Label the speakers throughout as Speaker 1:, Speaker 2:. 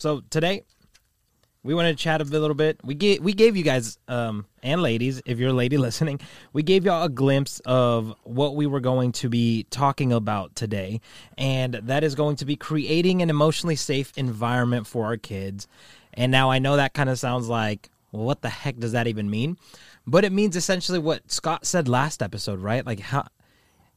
Speaker 1: So today, we wanted to chat a little bit. We gave we gave you guys um, and ladies, if you're a lady listening, we gave y'all a glimpse of what we were going to be talking about today, and that is going to be creating an emotionally safe environment for our kids. And now I know that kind of sounds like, well, what the heck does that even mean? But it means essentially what Scott said last episode, right? Like how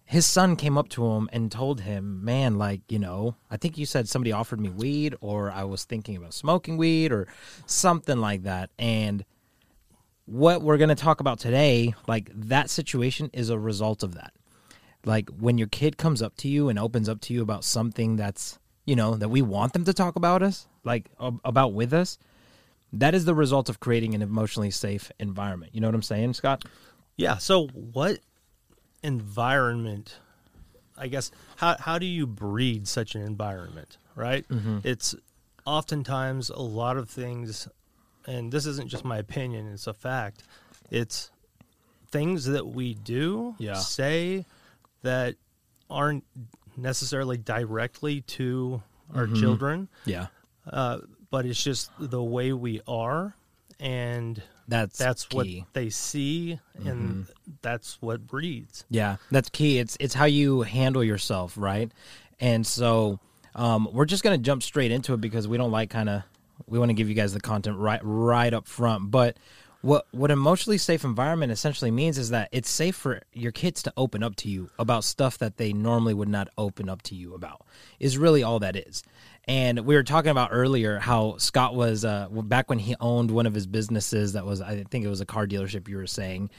Speaker 1: his son came up to him and told him, "Man, like you know, I think you said somebody offered me weed, or I was thinking about smoking weed, or something like that." And what we're going to talk about today, like that situation, is a result of that. Like when your kid comes up to you and opens up to you about something that's you know that we want them to talk about us, like about with us. That is the result of creating an emotionally safe environment. You know what I'm saying, Scott?
Speaker 2: Yeah. So what environment i guess how, how do you breed such an environment right mm-hmm. it's oftentimes a lot of things and this isn't just my opinion it's a fact it's things that we do yeah. say that aren't necessarily directly to our mm-hmm. children
Speaker 1: yeah
Speaker 2: uh, but it's just the way we are and
Speaker 1: that's
Speaker 2: that's
Speaker 1: key.
Speaker 2: what they see, and mm-hmm. that's what breeds.
Speaker 1: Yeah, that's key. It's it's how you handle yourself, right? And so um, we're just gonna jump straight into it because we don't like kind of we want to give you guys the content right right up front, but. What what emotionally safe environment essentially means is that it's safe for your kids to open up to you about stuff that they normally would not open up to you about. Is really all that is. And we were talking about earlier how Scott was uh, back when he owned one of his businesses that was, I think it was a car dealership, you were saying.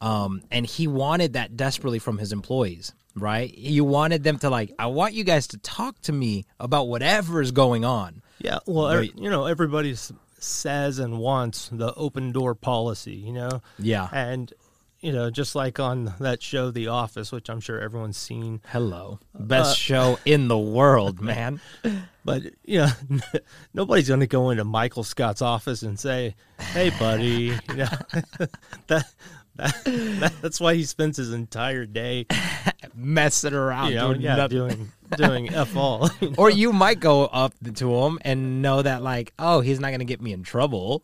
Speaker 1: Um, and he wanted that desperately from his employees, right? You wanted them to, like, I want you guys to talk to me about whatever is going on.
Speaker 2: Yeah. Well, right? you know, everybody says and wants the open door policy, you know?
Speaker 1: Yeah.
Speaker 2: And you know, just like on that show, The Office, which I'm sure everyone's seen.
Speaker 1: Hello, best uh, show in the world, man.
Speaker 2: But you know, nobody's going to go into Michael Scott's office and say, "Hey, buddy," you know, that, that, that's why he spends his entire day
Speaker 1: messing around,
Speaker 2: you know,
Speaker 1: doing
Speaker 2: yeah, doing doing f all.
Speaker 1: You know? Or you might go up to him and know that, like, oh, he's not going to get me in trouble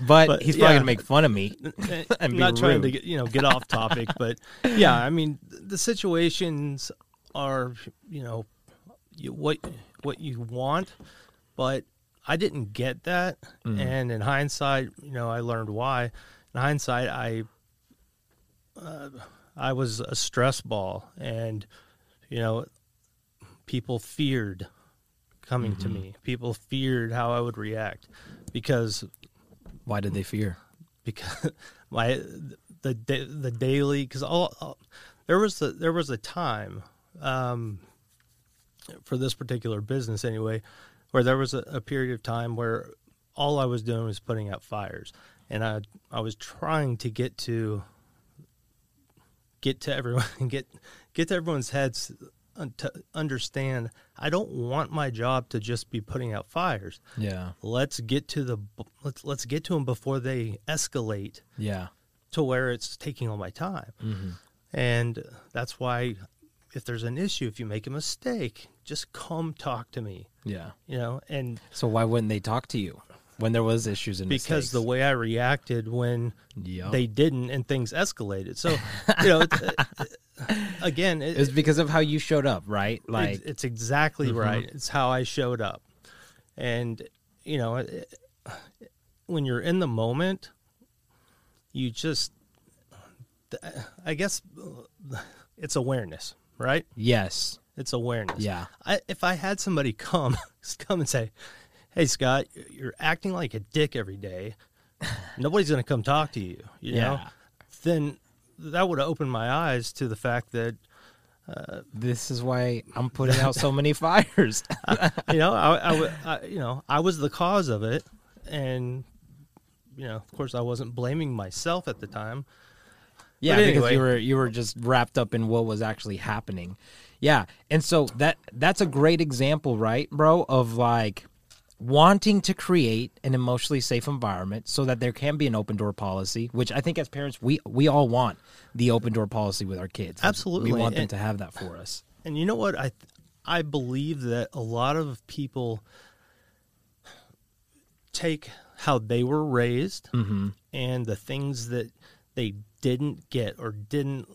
Speaker 1: but, but he's probably yeah. gonna make fun of me.
Speaker 2: I'm not trying to get, you know get off topic, but yeah, I mean the situations are you know you, what what you want, but I didn't get that, mm. and in hindsight, you know, I learned why. In hindsight, I uh, I was a stress ball, and you know, people feared coming mm-hmm. to me. People feared how I would react because
Speaker 1: why did they fear?
Speaker 2: Because my the the daily because all, all, there was a, there was a time um, for this particular business anyway where there was a, a period of time where all I was doing was putting out fires, and I I was trying to get to get to everyone get get to everyone's heads to understand I don't want my job to just be putting out fires.
Speaker 1: Yeah.
Speaker 2: Let's get to the let's let's get to them before they escalate.
Speaker 1: Yeah.
Speaker 2: To where it's taking all my time. Mm-hmm. And that's why if there's an issue, if you make a mistake, just come talk to me.
Speaker 1: Yeah.
Speaker 2: You know, and
Speaker 1: so why wouldn't they talk to you? When there was issues and
Speaker 2: because
Speaker 1: mistakes.
Speaker 2: the way I reacted when yep. they didn't and things escalated. So you know, again,
Speaker 1: it, it's because of how you showed up, right?
Speaker 2: Like it's, it's exactly mm-hmm. right. It's how I showed up, and you know, when you're in the moment, you just, I guess, it's awareness, right?
Speaker 1: Yes,
Speaker 2: it's awareness.
Speaker 1: Yeah.
Speaker 2: I, if I had somebody come come and say, "Hey, Scott, you're acting like a dick every day," nobody's going to come talk to you. You yeah. know, then that would have opened my eyes to the fact that
Speaker 1: uh, this is why I'm putting out so many fires.
Speaker 2: you know, I, I, I, you know, I was the cause of it, and you know, of course, I wasn't blaming myself at the time.
Speaker 1: Yeah, anyway. because you were you were just wrapped up in what was actually happening. Yeah, and so that that's a great example, right, bro? Of like wanting to create an emotionally safe environment so that there can be an open door policy which i think as parents we we all want the open door policy with our kids.
Speaker 2: Absolutely.
Speaker 1: We want them and, to have that for us.
Speaker 2: And you know what? I i believe that a lot of people take how they were raised
Speaker 1: Mm-hmm.
Speaker 2: and the things that they didn't get or didn't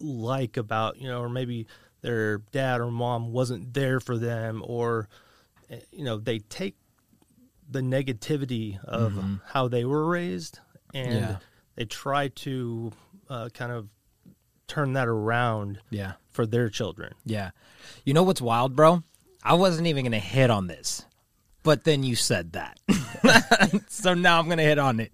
Speaker 2: like about you know or maybe their dad or mom wasn't there for them or eh, you know they take the negativity of how they were raised and
Speaker 1: Mm-hmm. Yeah.
Speaker 2: they try to uh, kind of turn that around
Speaker 1: Yeah.
Speaker 2: for their children
Speaker 1: Yeah. You know what's wild, bro? I wasn't even going to hit on this. But then you said that. so now I'm going to hit on it.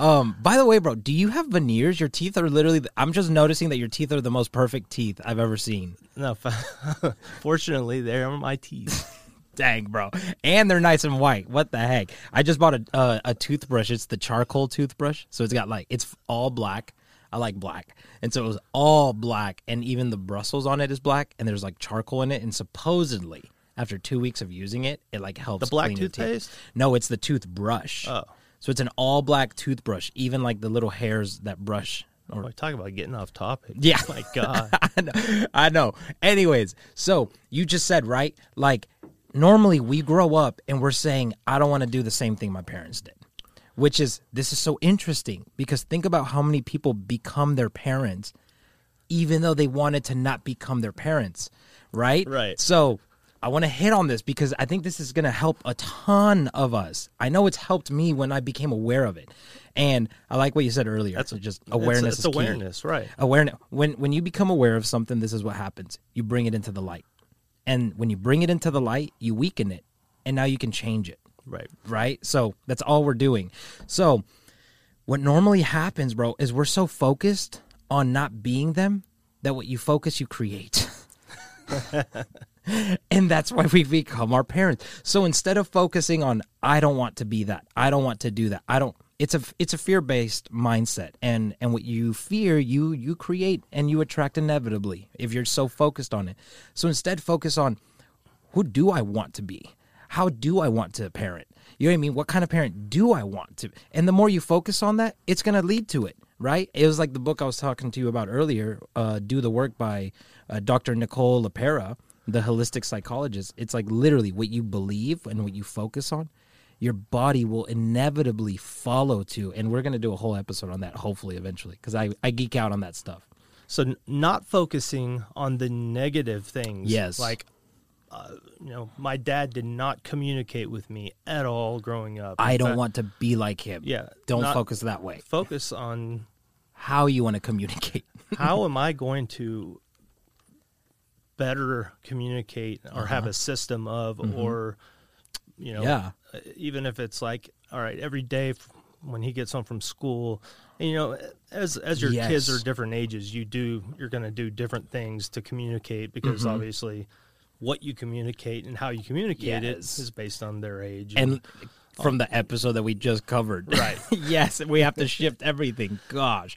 Speaker 1: Um, by the way, bro, do you have veneers? Your teeth are literally the, I'm just noticing that your teeth are the most perfect teeth I've ever seen.
Speaker 2: no fortunately they are my teeth
Speaker 1: Dang, bro. And they're nice and white. What the heck? I just bought a uh, a toothbrush. It's the charcoal toothbrush. So it's got like it's all black. I like black. And so it was all black and even the bristles on it is black and there's like charcoal in it and supposedly after 2 weeks of using it, it like helps
Speaker 2: The black
Speaker 1: clean your teeth.
Speaker 2: toothpaste?
Speaker 1: No, it's the toothbrush.
Speaker 2: Oh.
Speaker 1: So it's an all black toothbrush, even like the little hairs that brush or
Speaker 2: oh, talk about getting off topic
Speaker 1: Yeah.
Speaker 2: Oh my god
Speaker 1: I know. I know. Anyways, so you just said, right? Like, normally we grow up and we're saying, I don't want to do the same thing my parents did. Which is, this is so interesting because think about how many people become their parents even though they wanted to not become their parents, right?
Speaker 2: Right.
Speaker 1: So I want to hit on this because I think this is going to help a ton of us. I know it's helped me when I became aware of it. And I like what you said earlier. That's just awareness
Speaker 2: it's,
Speaker 1: key
Speaker 2: awareness right
Speaker 1: awareness when when you become aware of something this is what happens you bring it into the light and when you bring it into the light you weaken it and now you can change it.
Speaker 2: Right.
Speaker 1: Right? So that's all we're doing. So what normally happens bro is we're so focused on not being them that what you focus you create. And that's why we become our parents. So instead of focusing on i don't want to be that. I don't want to do that. I don't it's a it's a fear-based mindset and and what you fear you you create and you attract inevitably if you're so focused on it. So instead focus on who do i want to be? How do i want to parent? You know what i mean? What kind of parent do i want to and the more you focus on that it's going to lead to it right? It was like the book i was talking to you about earlier uh, do the work by uh, dr nicole LePera the holistic psychologist. It's like literally what you believe and what you focus on your body will inevitably follow to and we're going to do a whole episode on that hopefully eventually because I, I geek out on that stuff
Speaker 2: So n- not focusing on the negative things.
Speaker 1: Yes.
Speaker 2: Like, uh, you know, my dad did not communicate with me at all growing up.
Speaker 1: i don't
Speaker 2: fact,
Speaker 1: want to be like him
Speaker 2: Yeah.
Speaker 1: don't focus that way
Speaker 2: Focus on
Speaker 1: how you want to communicate
Speaker 2: how am I going to better communicate or have a system of, or, you know,
Speaker 1: Uh-huh. Mm-hmm. yeah
Speaker 2: even if it's like, all right, every day when he gets home from school, and, you know, as as your kids are different ages, you do you're going to do different things to communicate because
Speaker 1: Mm-hmm.
Speaker 2: obviously, what you communicate and how you communicate it
Speaker 1: Yes.
Speaker 2: is based on their age
Speaker 1: and from the episode that we just covered.
Speaker 2: Right.
Speaker 1: yes we have to shift everything. Gosh.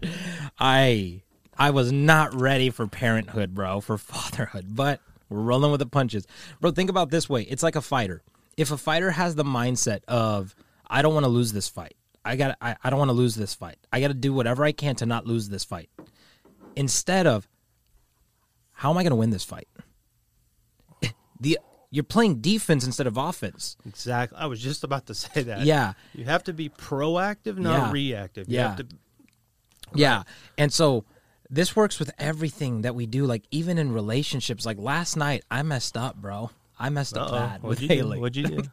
Speaker 1: I i was not ready for parenthood bro for fatherhood but we're rolling with the punches. Bro think about it this way. It's like a fighter if a fighter has the mindset of i don't want to lose this fight i got I, I don't want to lose this fight i got to do whatever i can to not lose this fight instead of how am i going to win this fight the you're playing defense instead of offense
Speaker 2: exactly. I was just about to say that.
Speaker 1: yeah
Speaker 2: you have to be proactive, not
Speaker 1: Yeah.
Speaker 2: reactive. You
Speaker 1: Yeah.
Speaker 2: have to
Speaker 1: Yeah. And so this works with everything that we do, like even in relationships. Like last night, I messed up, bro. I messed up
Speaker 2: Uh-oh.
Speaker 1: bad with
Speaker 2: What'd you do?
Speaker 1: Haley.
Speaker 2: What'd you do?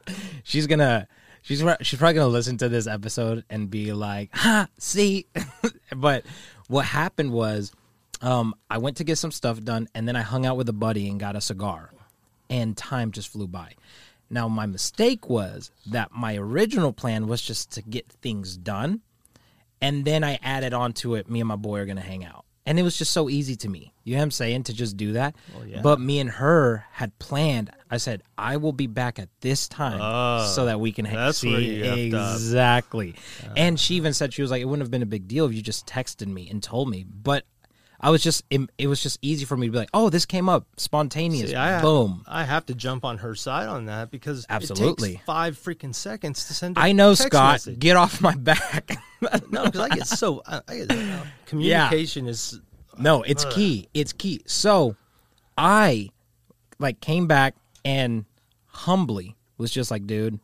Speaker 1: she's gonna she's she's probably gonna listen to this episode and be like, "Ha, see." but what happened was, um, I went to get some stuff done, and then I hung out with a buddy and got a cigar, and time just flew by. Now my mistake was that my original plan was just to get things done, and then I added on to it. Me and my boy are gonna hang out. And it was just so easy to me. You know what I'm saying? To just do that.
Speaker 2: yeah.
Speaker 1: But me and her had planned. I said, I will be back at this time
Speaker 2: Oh,
Speaker 1: so that we can
Speaker 2: that's
Speaker 1: See, exactly. and she even said she was like, it wouldn't have been a big deal if you just texted me and told me. But I was just, it, it was just easy for me to be like, oh, this came up spontaneous.
Speaker 2: See, I
Speaker 1: Boom.
Speaker 2: I have to jump on her side on that because
Speaker 1: Absolutely.
Speaker 2: it takes five freaking seconds to send.
Speaker 1: I know, Scott.
Speaker 2: message.
Speaker 1: Get off my back.
Speaker 2: no, because I get so I, I get, uh, communication is
Speaker 1: No, it's key. It's key. So I like came back and humbly was just like, dude,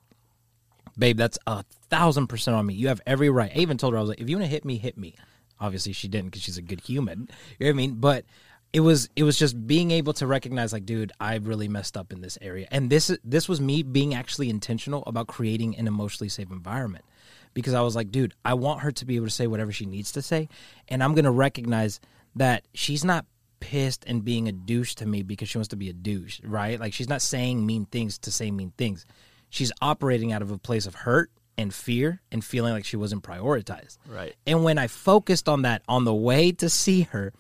Speaker 1: babe, that's a thousand percent on me. You have every right. I even told her I was like, if you want to hit me, hit me. Obviously, she didn't because she's a good human. You know what I mean? But it was it was just being able to recognize like, dude, I really messed up in this area, and this this was me being actually intentional about creating an emotionally safe environment because I was like, dude, I want her to be able to say whatever she needs to say, and I'm gonna recognize that she's not pissed and being a douche to me because she wants to be a douche, right? Like she's not saying mean things to say mean things. She's operating out of a place of hurt and fear and feeling like she wasn't prioritized.
Speaker 2: Right.
Speaker 1: And when I focused on that on the way to see her,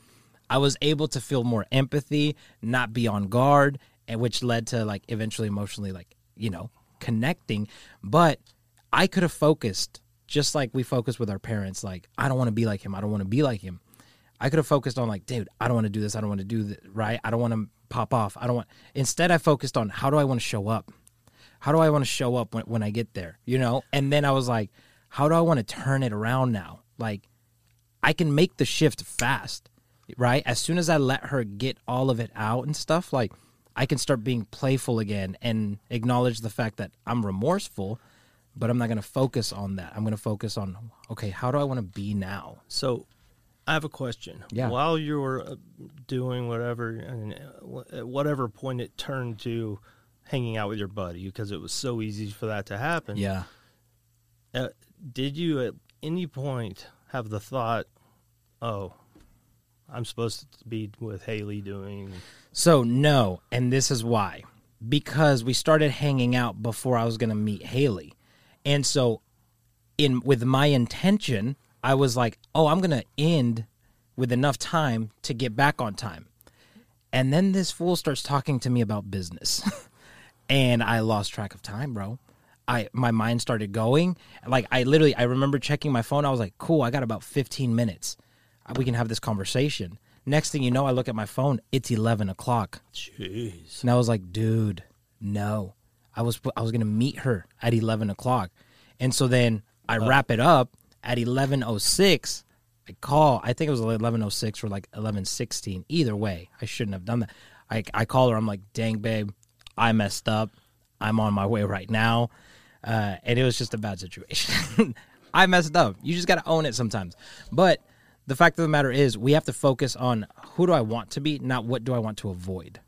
Speaker 1: I was able to feel more empathy, not be on guard, and which led to like eventually emotionally like, you know, connecting. But I could have focused just like we focus with our parents like I don't want to be like him. I don't want to be like him. I could have focused on like, dude, I don't want to do this. I don't want to do that. Right. I don't want to pop off. I don't want. Instead, I focused on how do I want to show up. How do I want to show up when, when I get there? You know. And then I was like, how do I want to turn it around now? Like, I can make the shift fast. Right. As soon as I let her get all of it out and stuff, like I can start being playful again and acknowledge the fact that I'm remorseful, but I'm not going to focus on that. I'm going to focus on okay, how do I want to be now?
Speaker 2: So I have a question.
Speaker 1: Yeah.
Speaker 2: While you were uh, doing whatever, and uh, at whatever point it turned to hanging out with your buddy, because it was so easy for that to happen.
Speaker 1: Yeah.
Speaker 2: Uh, did you at any point have the thought, "Oh, I'm supposed to be with Haley doing"?
Speaker 1: So no, and this is why. Because we started hanging out before I was going to meet Haley. And so in with my intention I was like, oh, I'm going to end with enough time to get back on time. And then this fool starts talking to me about business. and I lost track of time, bro. I my mind started going. Like I literally I remember checking my phone. I was like, cool, I got about 15 minutes. We can have this conversation. Next thing you know, I look at my phone. It's 11 o'clock.
Speaker 2: Jeez.
Speaker 1: And I was like, dude, no. I was I was gonna meet her at 11 o'clock. And so then I uh, wrap it up at 11:06 I call I think it was 11:06 or like 11:16 either way I shouldn't have done that I I call her I'm like dang babe I messed up. I'm on my way right now. Uh, and it was just a bad situation. I messed up. You just got to own it sometimes. But the fact of the matter is we have to focus on who do I want to be not what do I want to avoid.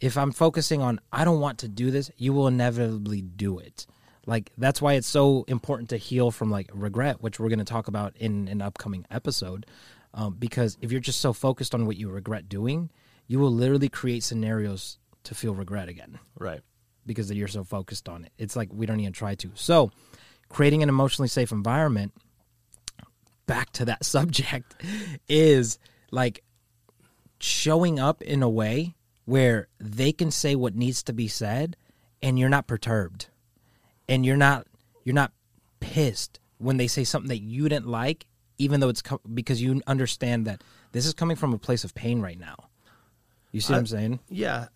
Speaker 1: If I'm focusing on I don't want to do this you will inevitably do it. Like that's why it's so important to heal from like regret, which we're going to talk about in an upcoming episode. Um, because if you're just so focused on what you regret doing, you will literally create scenarios to feel regret again.
Speaker 2: Right.
Speaker 1: Because you're so focused on it. It's like we don't even try to. So, creating an emotionally safe environment, back to that subject, is like showing up in a way where they can say what needs to be said and you're not perturbed and you're not you're not pissed when they say something that you didn't like even though it's co- because you understand that this is coming from a place of pain right now you see I, what i'm saying?
Speaker 2: Yeah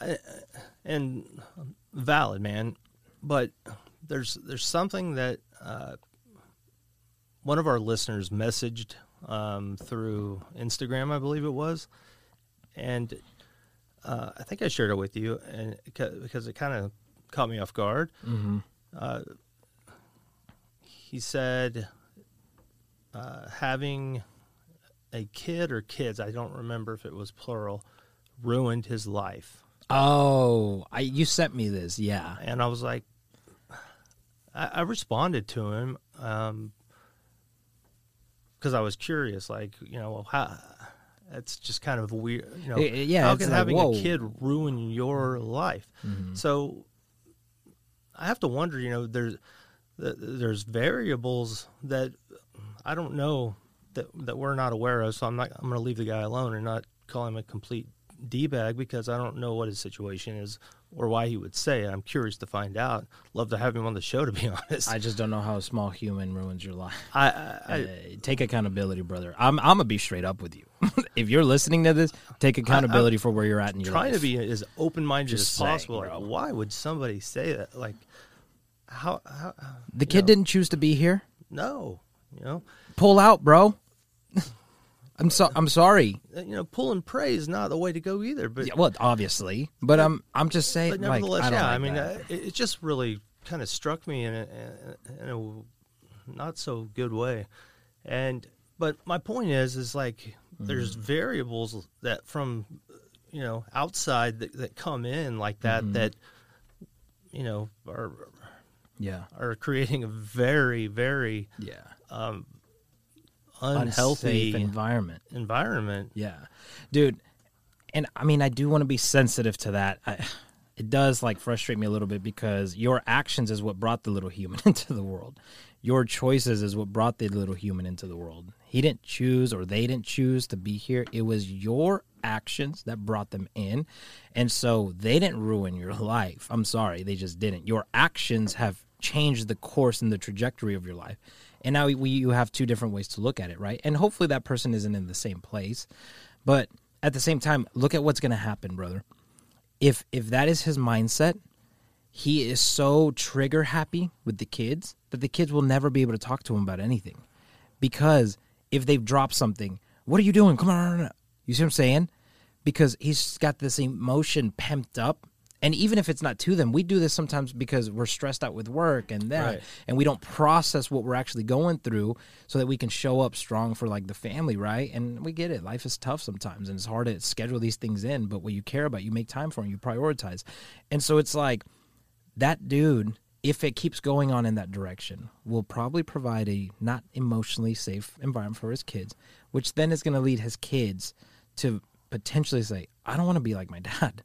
Speaker 2: and valid man. But there's there's something that uh, one of our listeners messaged um, through instagram i believe it was. And uh, i think i shared it with you and because it kind of caught me off guard.
Speaker 1: Mm-hmm.
Speaker 2: Uh, he said uh, having a kid or kids, I don't remember if it was plural, ruined his life.
Speaker 1: Oh, I you sent me this, yeah.
Speaker 2: And I was like, I, I responded to him because um, I was curious, like you know how. That's just kind of weird, you know.
Speaker 1: Yeah,
Speaker 2: how can
Speaker 1: like,
Speaker 2: having
Speaker 1: whoa.
Speaker 2: a kid ruin your life?
Speaker 1: Mm-hmm.
Speaker 2: So I have to wonder, you know, there's there's variables that I don't know that that we're not aware of. So I'm not. I'm going to leave the guy alone and not call him a complete d bag because I don't know what his situation is or why he would say it. I'm curious to find out. Love to have him on the show. To be honest,
Speaker 1: I just don't know how a small human ruins your life.
Speaker 2: I, I, I
Speaker 1: take accountability, brother. I'm I'm gonna be straight up with you. if you're listening to this, take accountability I, for where you're at in your
Speaker 2: trying
Speaker 1: life.
Speaker 2: to be as open minded as
Speaker 1: saying,
Speaker 2: possible. Like, why would somebody say that? Like, how, how
Speaker 1: the kid know, didn't choose to be here.
Speaker 2: No, you know,
Speaker 1: pull out, bro. I'm so I'm sorry.
Speaker 2: Uh, you know, pull and pray is not the way to go either. But
Speaker 1: yeah, well, obviously, but I'm I'm just saying.
Speaker 2: But nevertheless,
Speaker 1: like, I
Speaker 2: yeah.
Speaker 1: like
Speaker 2: I mean,
Speaker 1: uh,
Speaker 2: it, it just really kind of struck me in a, in a not so good way. And but my point is, is like mm-hmm. there's variables that from you know outside that, that come in like that mm-hmm. that you know are
Speaker 1: yeah
Speaker 2: are creating a very very
Speaker 1: yeah
Speaker 2: um, unhealthy
Speaker 1: environment
Speaker 2: environment.
Speaker 1: Yeah, dude. And I mean, I do want to be sensitive to that. I, it does like frustrate me a little bit because your actions is what brought the little human into the world. Your choices is what brought the little human into the world. He didn't choose or they didn't choose to be here. It was your actions that brought them in. And so they didn't ruin your life. I'm sorry, they just didn't. Your actions have changed the course and the trajectory of your life. And now we you have two different ways to look at it, right? And hopefully that person isn't in the same place. But at the same time, look at what's going to happen, brother. If if that is his mindset, he is so trigger happy with the kids that the kids will never be able to talk to him about anything. Because if they've dropped something, what are you doing? Come on. You see what I'm saying? Because he's got this emotion pumped up and even if it's not to them, we do this sometimes because we're stressed out with work and that, right. and we don't process what we're actually going through so that we can show up strong for like the family, right? And we get it. Life is tough sometimes, and it's hard to schedule these things in. But what you care about, you make time for, and you prioritize. And so it's like that dude. If it keeps going on in that direction, will probably provide a not emotionally safe environment for his kids, which then is going to lead his kids to potentially say, "I don't want to be like my dad."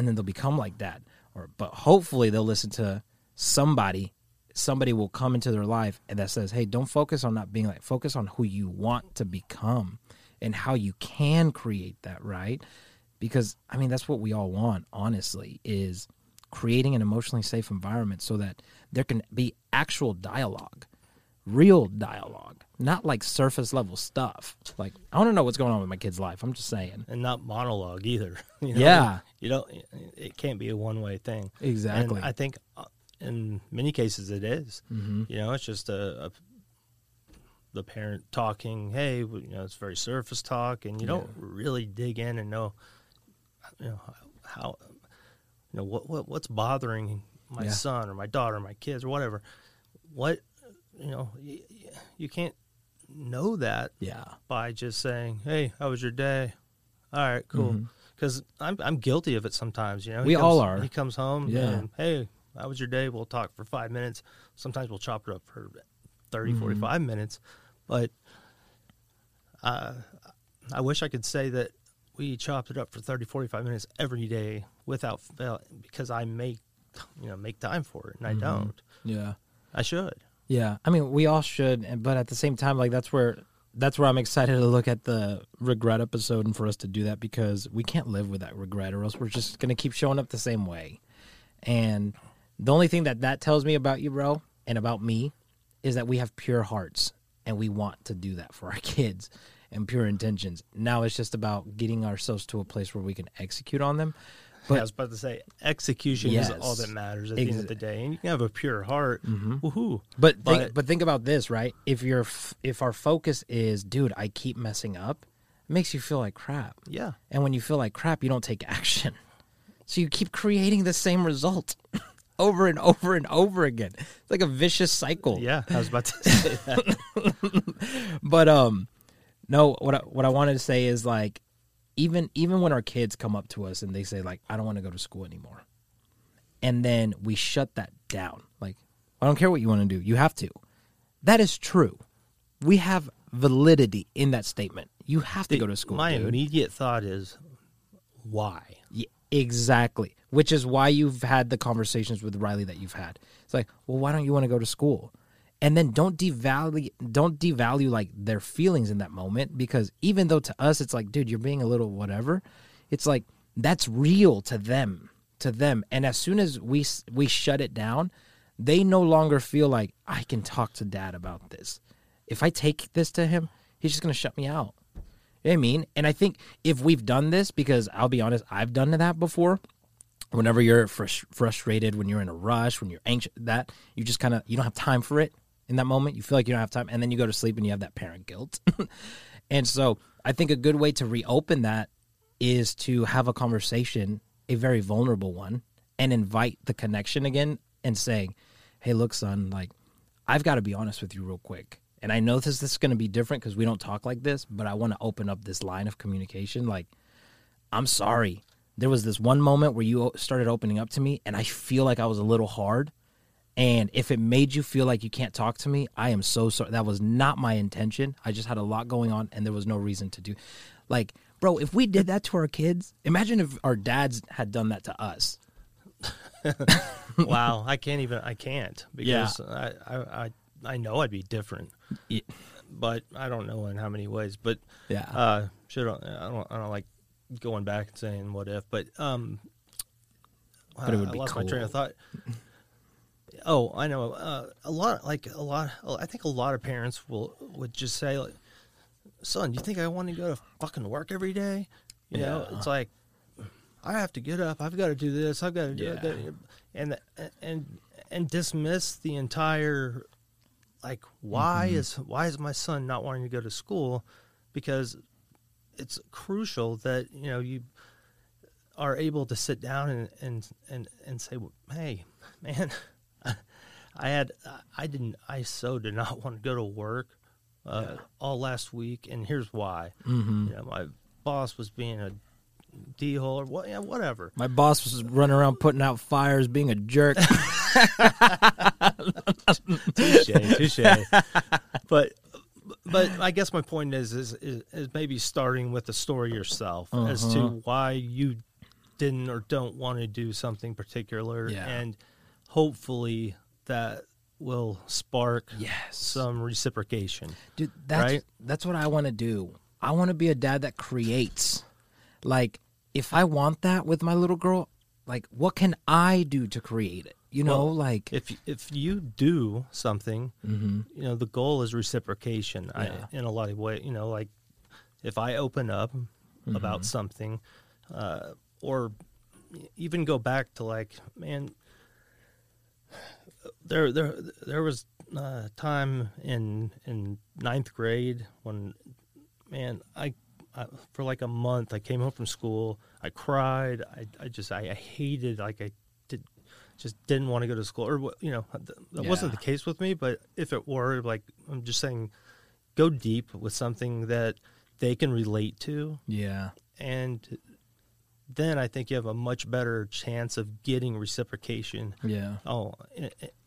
Speaker 1: And then they'll become like that. Or but hopefully they'll listen to somebody. Somebody will come into their life and that says, "Hey, don't focus on not being like. Focus on who you want to become and how you can create that." Right? Because I mean, that's what we all want. Honestly, is creating an emotionally safe environment so that there can be actual dialogue, real dialogue not like surface level stuff. Like I want to know what's going on with my kid's life. I'm just saying,
Speaker 2: and not monologue either. You know?
Speaker 1: Yeah,
Speaker 2: you don't. It can't be a one way thing.
Speaker 1: Exactly.
Speaker 2: And I think uh, in many cases it is. Mm-hmm. You know, it's just a, a, the parent talking. Hey, you know, it's very surface talk, and you yeah. don't really dig in and know, you know, how, you know, what, what what's bothering my yeah. son or my daughter, or my kids or whatever. What you know, you, you can't know that
Speaker 1: yeah
Speaker 2: by just saying hey how was your day all right cool because. I'm, I'm guilty of it sometimes you know?
Speaker 1: We
Speaker 2: comes,
Speaker 1: all are.
Speaker 2: he comes home yeah. and, hey how was your day? We'll talk for five minutes. Sometimes we'll chop it up for 30 mm-hmm. 45 minutes but uh, i wish i could say that we chopped it up for 30 45 minutes every day without fail because i make you know make time for it and mm-hmm. i don't.
Speaker 1: Yeah.
Speaker 2: I should.
Speaker 1: Yeah, I mean, we all should, but at the same time, like that's where that's where I'm excited to look at the regret episode and for us to do that because we can't live with that regret, or else we're just gonna keep showing up the same way. And the only thing that that tells me about you, bro, and about me, is that we have pure hearts and we want to do that for our kids and pure intentions. Now it's just about getting ourselves to a place where we can execute on them.
Speaker 2: But, I was about to say execution yes, is all that matters at ex- the end of the day, and you can have a pure heart. Mm-hmm. Woohoo!
Speaker 1: But but think, but think about this, right? If you're if our focus is, dude, I keep messing up, it makes you feel like crap.
Speaker 2: Yeah.
Speaker 1: And when you feel like crap, you don't take action, so you keep creating the same result. over and over and over again. It's like a vicious cycle.
Speaker 2: Yeah, I was about to say that.
Speaker 1: but um no, what I, what I wanted to say is like even even when our kids come up to us and they say like I don't want to go to school anymore. And then we shut that down. Like I don't care what you want to do. You have to. That is true. We have validity in that statement. You have to
Speaker 2: the,
Speaker 1: go to school.
Speaker 2: My
Speaker 1: dude.
Speaker 2: immediate thought is why?
Speaker 1: Yeah, exactly. Which is why you've had the conversations with Riley that you've had. It's like, well, why don't you want to go to school? And then don't devalue don't devalue like their feelings in that moment because even though to us it's like dude you're being a little whatever it's like that's real to them to them. And as soon as we we shut it down they no longer feel like i can talk to dad about this. If i take this to him he's just going to shut me out. You know i mean? And i think if we've done this because i'll be honest i've done that before. Whenever you're frus- frustrated when you're in a rush when you're anxious that you just kind of you don't have time for it in that moment. You feel like you don't have time, and then you go to sleep and you have that parent guilt. and so I think a good way to reopen that is to have a conversation, a very vulnerable one, and invite the connection again and saying, "Hey, look, son, like I've got to be honest with you real quick." And I know this, this is going to be different because we don't talk like this, but I want to open up this line of communication. Like, I'm sorry. There was this one moment where you started opening up to me, and I feel like I was a little hard. And if it made you feel like you can't talk to me, I am so sorry. That was not my intention. I just had a lot going on, and there was no reason to do. Like, bro, if we did that to our kids, imagine if our dads had done that to us.
Speaker 2: wow, I can't even. I can't because yeah. I, I I know I'd be different. Yeah. But I don't know in how many ways. But
Speaker 1: yeah,
Speaker 2: uh, should I don't I don't like going back and saying what if. But um,
Speaker 1: but it would
Speaker 2: I
Speaker 1: be
Speaker 2: lost
Speaker 1: cool.
Speaker 2: my train of thought. Oh, I know. Uh, a lot, like a lot. I think a lot of parents will would just say, like, "Son, do you think I want to go to fucking work every day?" You yeah. know, it's like I have to get up. I've got to do this. I've got to do yeah. that, and and and dismiss the entire like why mm-hmm. is why is my son not wanting to go to school because it's crucial that you know you are able to sit down and and and, and say hey man i had i didn't i so did not want to go to work uh, yeah. all last week and here's why
Speaker 1: mm-hmm.
Speaker 2: you know my boss was being a d-hole or what, yeah, whatever
Speaker 1: my boss was running around putting out fires being a jerk
Speaker 2: touche, touche. But but I guess my point is is is, is maybe starting with the story yourself uh-huh. as to uh-huh. why you didn't or don't want to do something particular,
Speaker 1: yeah.
Speaker 2: and hopefully that will spark
Speaker 1: yes.
Speaker 2: some reciprocation.
Speaker 1: Dude, that's
Speaker 2: right?
Speaker 1: that's what I want to do. I want to be a dad that creates. Like if I want that with my little girl, like what can I do to create it? You know, well, like
Speaker 2: if if you do something,
Speaker 1: mm-hmm.
Speaker 2: you know, the goal is reciprocation.
Speaker 1: Yeah.
Speaker 2: I, in a lot of ways, you know, like if I open up mm-hmm. about something, uh, or even go back to like, man, there there there was a time in in ninth grade when, man, I, I for like a month I came home from school. I cried. I, I just I, I hated like I did just didn't want to go to school, or you know, that yeah. wasn't the case with me. But if it were, like I'm just saying, go deep with something that they can relate to.
Speaker 1: Yeah,
Speaker 2: and then I think you have a much better chance of getting reciprocation.
Speaker 1: Yeah.
Speaker 2: Oh,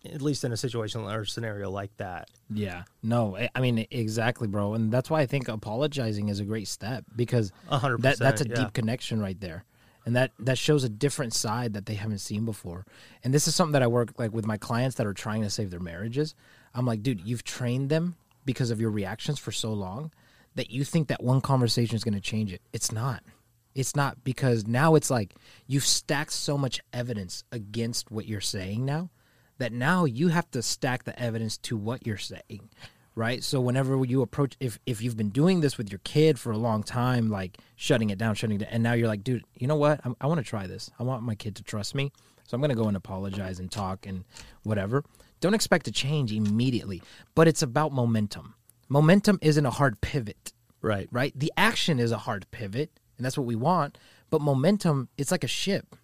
Speaker 2: at least in a situation or scenario like that.
Speaker 1: Yeah. No, I mean exactly, bro, and that's why I think apologizing is a great step because
Speaker 2: 100%,
Speaker 1: that that's a
Speaker 2: yeah.
Speaker 1: deep connection right there and that that shows a different side that they haven't seen before and this is something that i work like with my clients that are trying to save their marriages i'm like dude you've trained them because of your reactions for so long that you think that one conversation is going to change it it's not it's not because now it's like you've stacked so much evidence against what you're saying now that now you have to stack the evidence to what you're saying right? So whenever you approach, if if you've been doing this with your kid for a long time, like shutting it down, shutting it, down, and now you're like, dude, you know what? I'm, i want to try this. I want my kid to trust me, so I'm gonna go and apologize and talk and whatever. Don't expect to change immediately, but it's about momentum. Momentum isn't a hard pivot,
Speaker 2: right?
Speaker 1: Right. The action is a hard pivot, and that's what we want. But momentum, it's like a ship.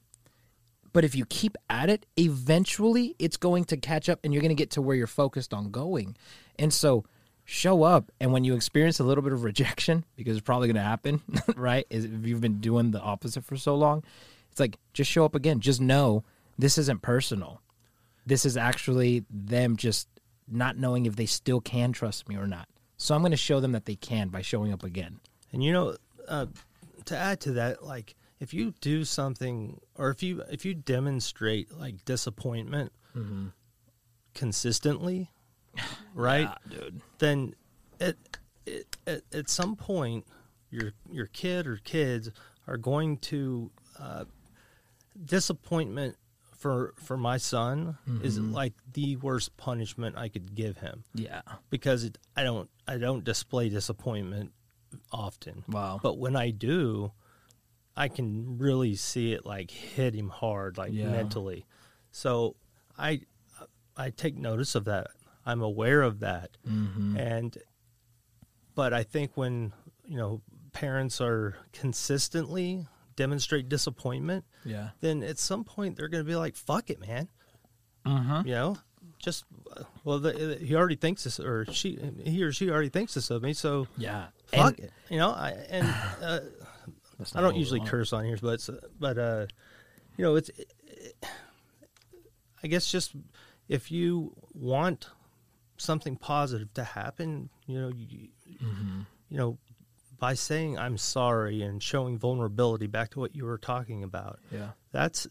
Speaker 1: But if you keep at it, eventually it's going to catch up and you're going to get to where you're focused on going. And so show up and when you experience a little bit of rejection because it's probably going to happen, right? If you've been doing the opposite for so long, it's like just show up again. Just know this isn't personal. This is actually them just not knowing if they still can trust me or not. So I'm going to show them that they can by showing up again.
Speaker 2: And you know, uh, to add to that, like if you do something or if you if you demonstrate like disappointment
Speaker 1: mm-hmm.
Speaker 2: consistently right
Speaker 1: yeah, dude
Speaker 2: then at, at, at some point your your kid or kids are going to uh, disappointment for for my son mm-hmm. is like the worst punishment I could give him.
Speaker 1: Yeah,
Speaker 2: because it, I don't I don't display disappointment often.
Speaker 1: Wow,
Speaker 2: but when I do, I can really see it like hit him hard, like yeah. mentally. So I I take notice of that. I'm aware of that,
Speaker 1: mm-hmm.
Speaker 2: and but I think when you know parents are consistently demonstrate disappointment,
Speaker 1: yeah,
Speaker 2: then at some point they're going to be like, "Fuck it, man." Mm-hmm. You know, just well, the, he already thinks this, or she, he or she already thinks this of me. So
Speaker 1: yeah,
Speaker 2: fuck and, it. You know, I and uh, I don't usually curse on here, but but uh, you know, it's. It, I guess just if you want something positive to happen, you know, you, mm-hmm. you know, by saying I'm sorry and showing vulnerability back to what you were talking about.
Speaker 1: Yeah.
Speaker 2: That's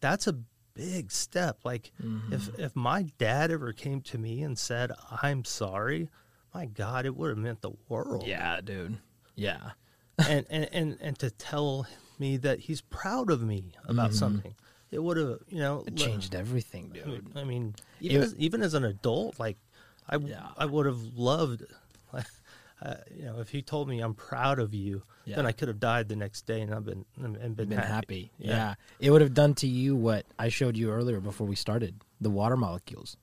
Speaker 2: that's a big step. Like mm-hmm. if if my dad ever came to me and said I'm sorry, my god, it would have meant the world.
Speaker 1: Yeah, dude. Yeah.
Speaker 2: and, and and and to tell me that he's proud of me about mm-hmm. something. It would have, you know,
Speaker 1: it changed everything, dude.
Speaker 2: I mean, even, it, as, even as an adult, like I, yeah. I would have loved uh, you know, if he told me I'm proud of you, yeah. then I could have died the next day and I've been and been,
Speaker 1: been happy. happy. Yeah. yeah. it would have done to you what I showed you earlier before we started the water molecules.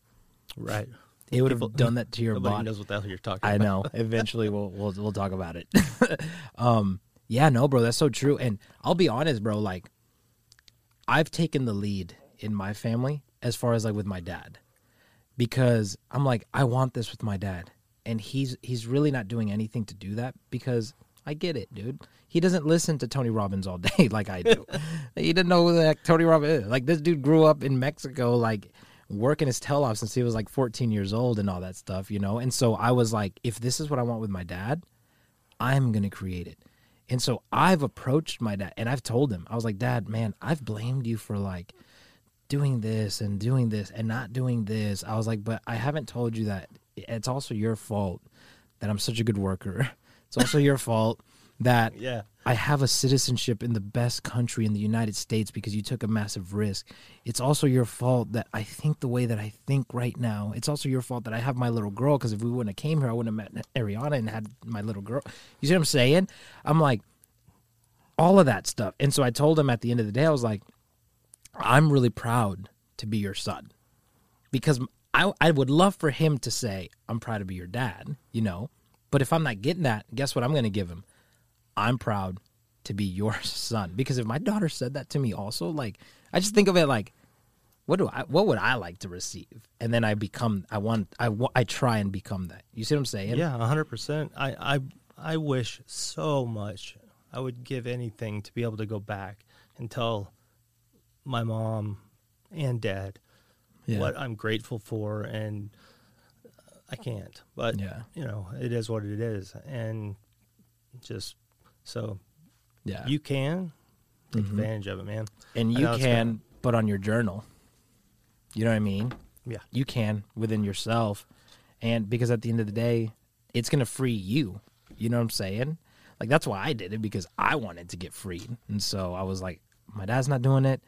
Speaker 2: Right.
Speaker 1: It would have done that to your
Speaker 2: Nobody
Speaker 1: body.
Speaker 2: knows what the hell you're talking
Speaker 1: I
Speaker 2: about.
Speaker 1: know. Eventually, we'll we'll we'll talk about it. um, yeah, no, bro, that's so true. And I'll be honest, bro. Like, I've taken the lead in my family as far as like with my dad, because I'm like, I want this with my dad and he's he's really not doing anything to do that because I get it, dude. He doesn't listen to Tony Robbins all day like I do. he didn't know the Tony Robbins is. Like this dude grew up in Mexico, like working his tail off since he was like 14 years old and all that stuff, you know. And so I was like, if this is what I want with my dad, I'm gonna create it. And so I've approached my dad and I've told him, I was like, Dad, man, I've blamed you for like doing this and doing this and not doing this. I was like, but I haven't told you that it's also your fault that I'm such a good worker. It's also your fault that
Speaker 2: yeah.
Speaker 1: I have a citizenship in the best country in the United States because you took a massive risk. It's also your fault that I think the way that I think right now. It's also your fault that I have my little girl because if we wouldn't have came here, I wouldn't have met Ariana and had my little girl. You see what I'm saying? I'm like, all of that stuff. And so I told him at the end of the day, I was like, I'm really proud to be your son because I I would love for him to say, "I'm proud to be your dad," you know. But if I'm not getting that, guess what I'm going to give him? I'm proud to be your son because if my daughter said that to me also, like I just think of it like what do I what would I like to receive? And then I become I want I I try and become that. You see what I'm saying?
Speaker 2: Yeah, 100%. I I I wish so much I would give anything to be able to go back and tell my mom and dad yeah. what I'm grateful for, and I can't. But yeah. you know, it is what it is, and just so
Speaker 1: yeah,
Speaker 2: you can take mm-hmm. advantage of it, man.
Speaker 1: And you can put on your journal. You know what I mean?
Speaker 2: Yeah,
Speaker 1: you can within yourself, and because at the end of the day, it's gonna free you. You know what I'm saying? Like that's why I did it because I wanted to get freed, and so I was like, my dad's not doing it.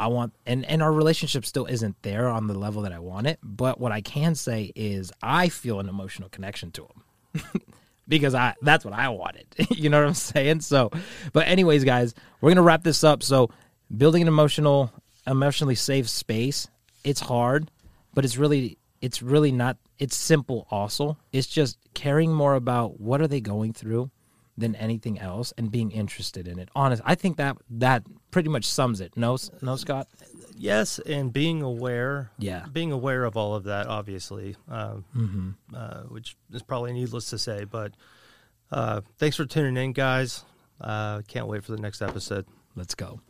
Speaker 1: I want and and our relationship still isn't there on the level that I want it, but what I can say is I feel an emotional connection to him. because I that's what I wanted. you know what I'm saying? So, but anyways, guys, we're going to wrap this up. So, building an emotional emotionally safe space, it's hard, but it's really it's really not it's simple also. It's just caring more about what are they going through than anything else and being interested in it. Honest, I think that that pretty much sums it. No, no, Scott.
Speaker 2: Yes, and being aware.
Speaker 1: Yeah,
Speaker 2: being aware of all of that, obviously, uh, mm-hmm. uh, which is probably needless to say. But uh, thanks for tuning in, guys. Uh, can't wait for the next episode.
Speaker 1: Let's go.